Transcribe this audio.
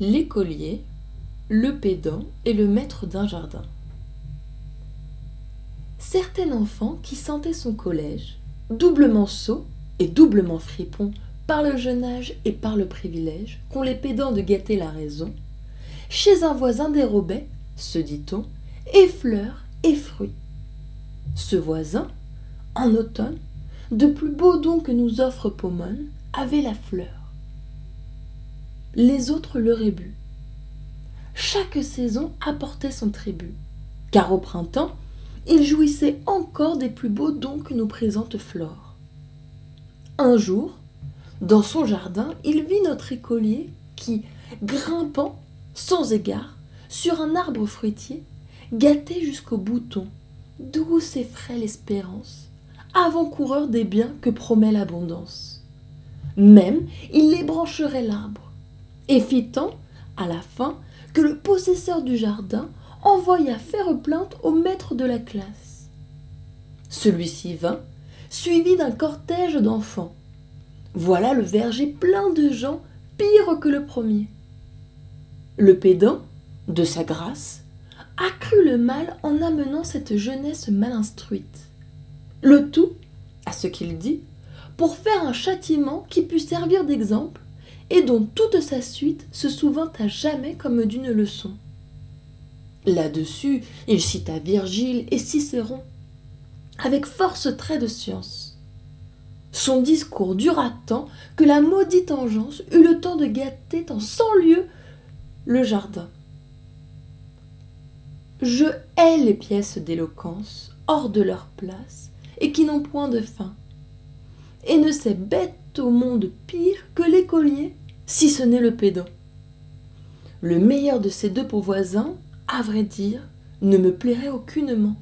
l'écolier, le pédant et le maître d'un jardin. Certain enfant qui sentait son collège, doublement sot et doublement fripon par le jeune âge et par le privilège qu'ont les pédants de gâter la raison, chez un voisin dérobait, se dit-on, et fleurs et fruits. Ce voisin, en automne, de plus beaux dons que nous offre Pomone, avait la fleur les autres le rébut. Chaque saison apportait son tribut, car au printemps, il jouissait encore des plus beaux dons que nous présente Flore. Un jour, dans son jardin, il vit notre écolier qui, grimpant, sans égard, sur un arbre fruitier, gâtait jusqu'au bouton, douce et frêle espérance, avant-coureur des biens que promet l'abondance. Même il ébrancherait l'arbre, et fit tant, à la fin, que le possesseur du jardin envoya faire plainte au maître de la classe. Celui-ci vint, suivi d'un cortège d'enfants. Voilà le verger plein de gens, pire que le premier. Le pédant, de sa grâce, accrut le mal en amenant cette jeunesse mal instruite. Le tout, à ce qu'il dit, pour faire un châtiment qui pût servir d'exemple et dont toute sa suite se souvint à jamais comme d'une leçon. Là-dessus, il cita Virgile et Cicéron, avec force traits de science. Son discours dura tant que la maudite engeance eut le temps de gâter en cent lieues le jardin. Je hais les pièces d'éloquence hors de leur place et qui n'ont point de fin, et ne sais bête au monde pire que l'écolier si ce n'est le pédant. Le meilleur de ces deux pauvres voisins, à vrai dire, ne me plairait aucunement.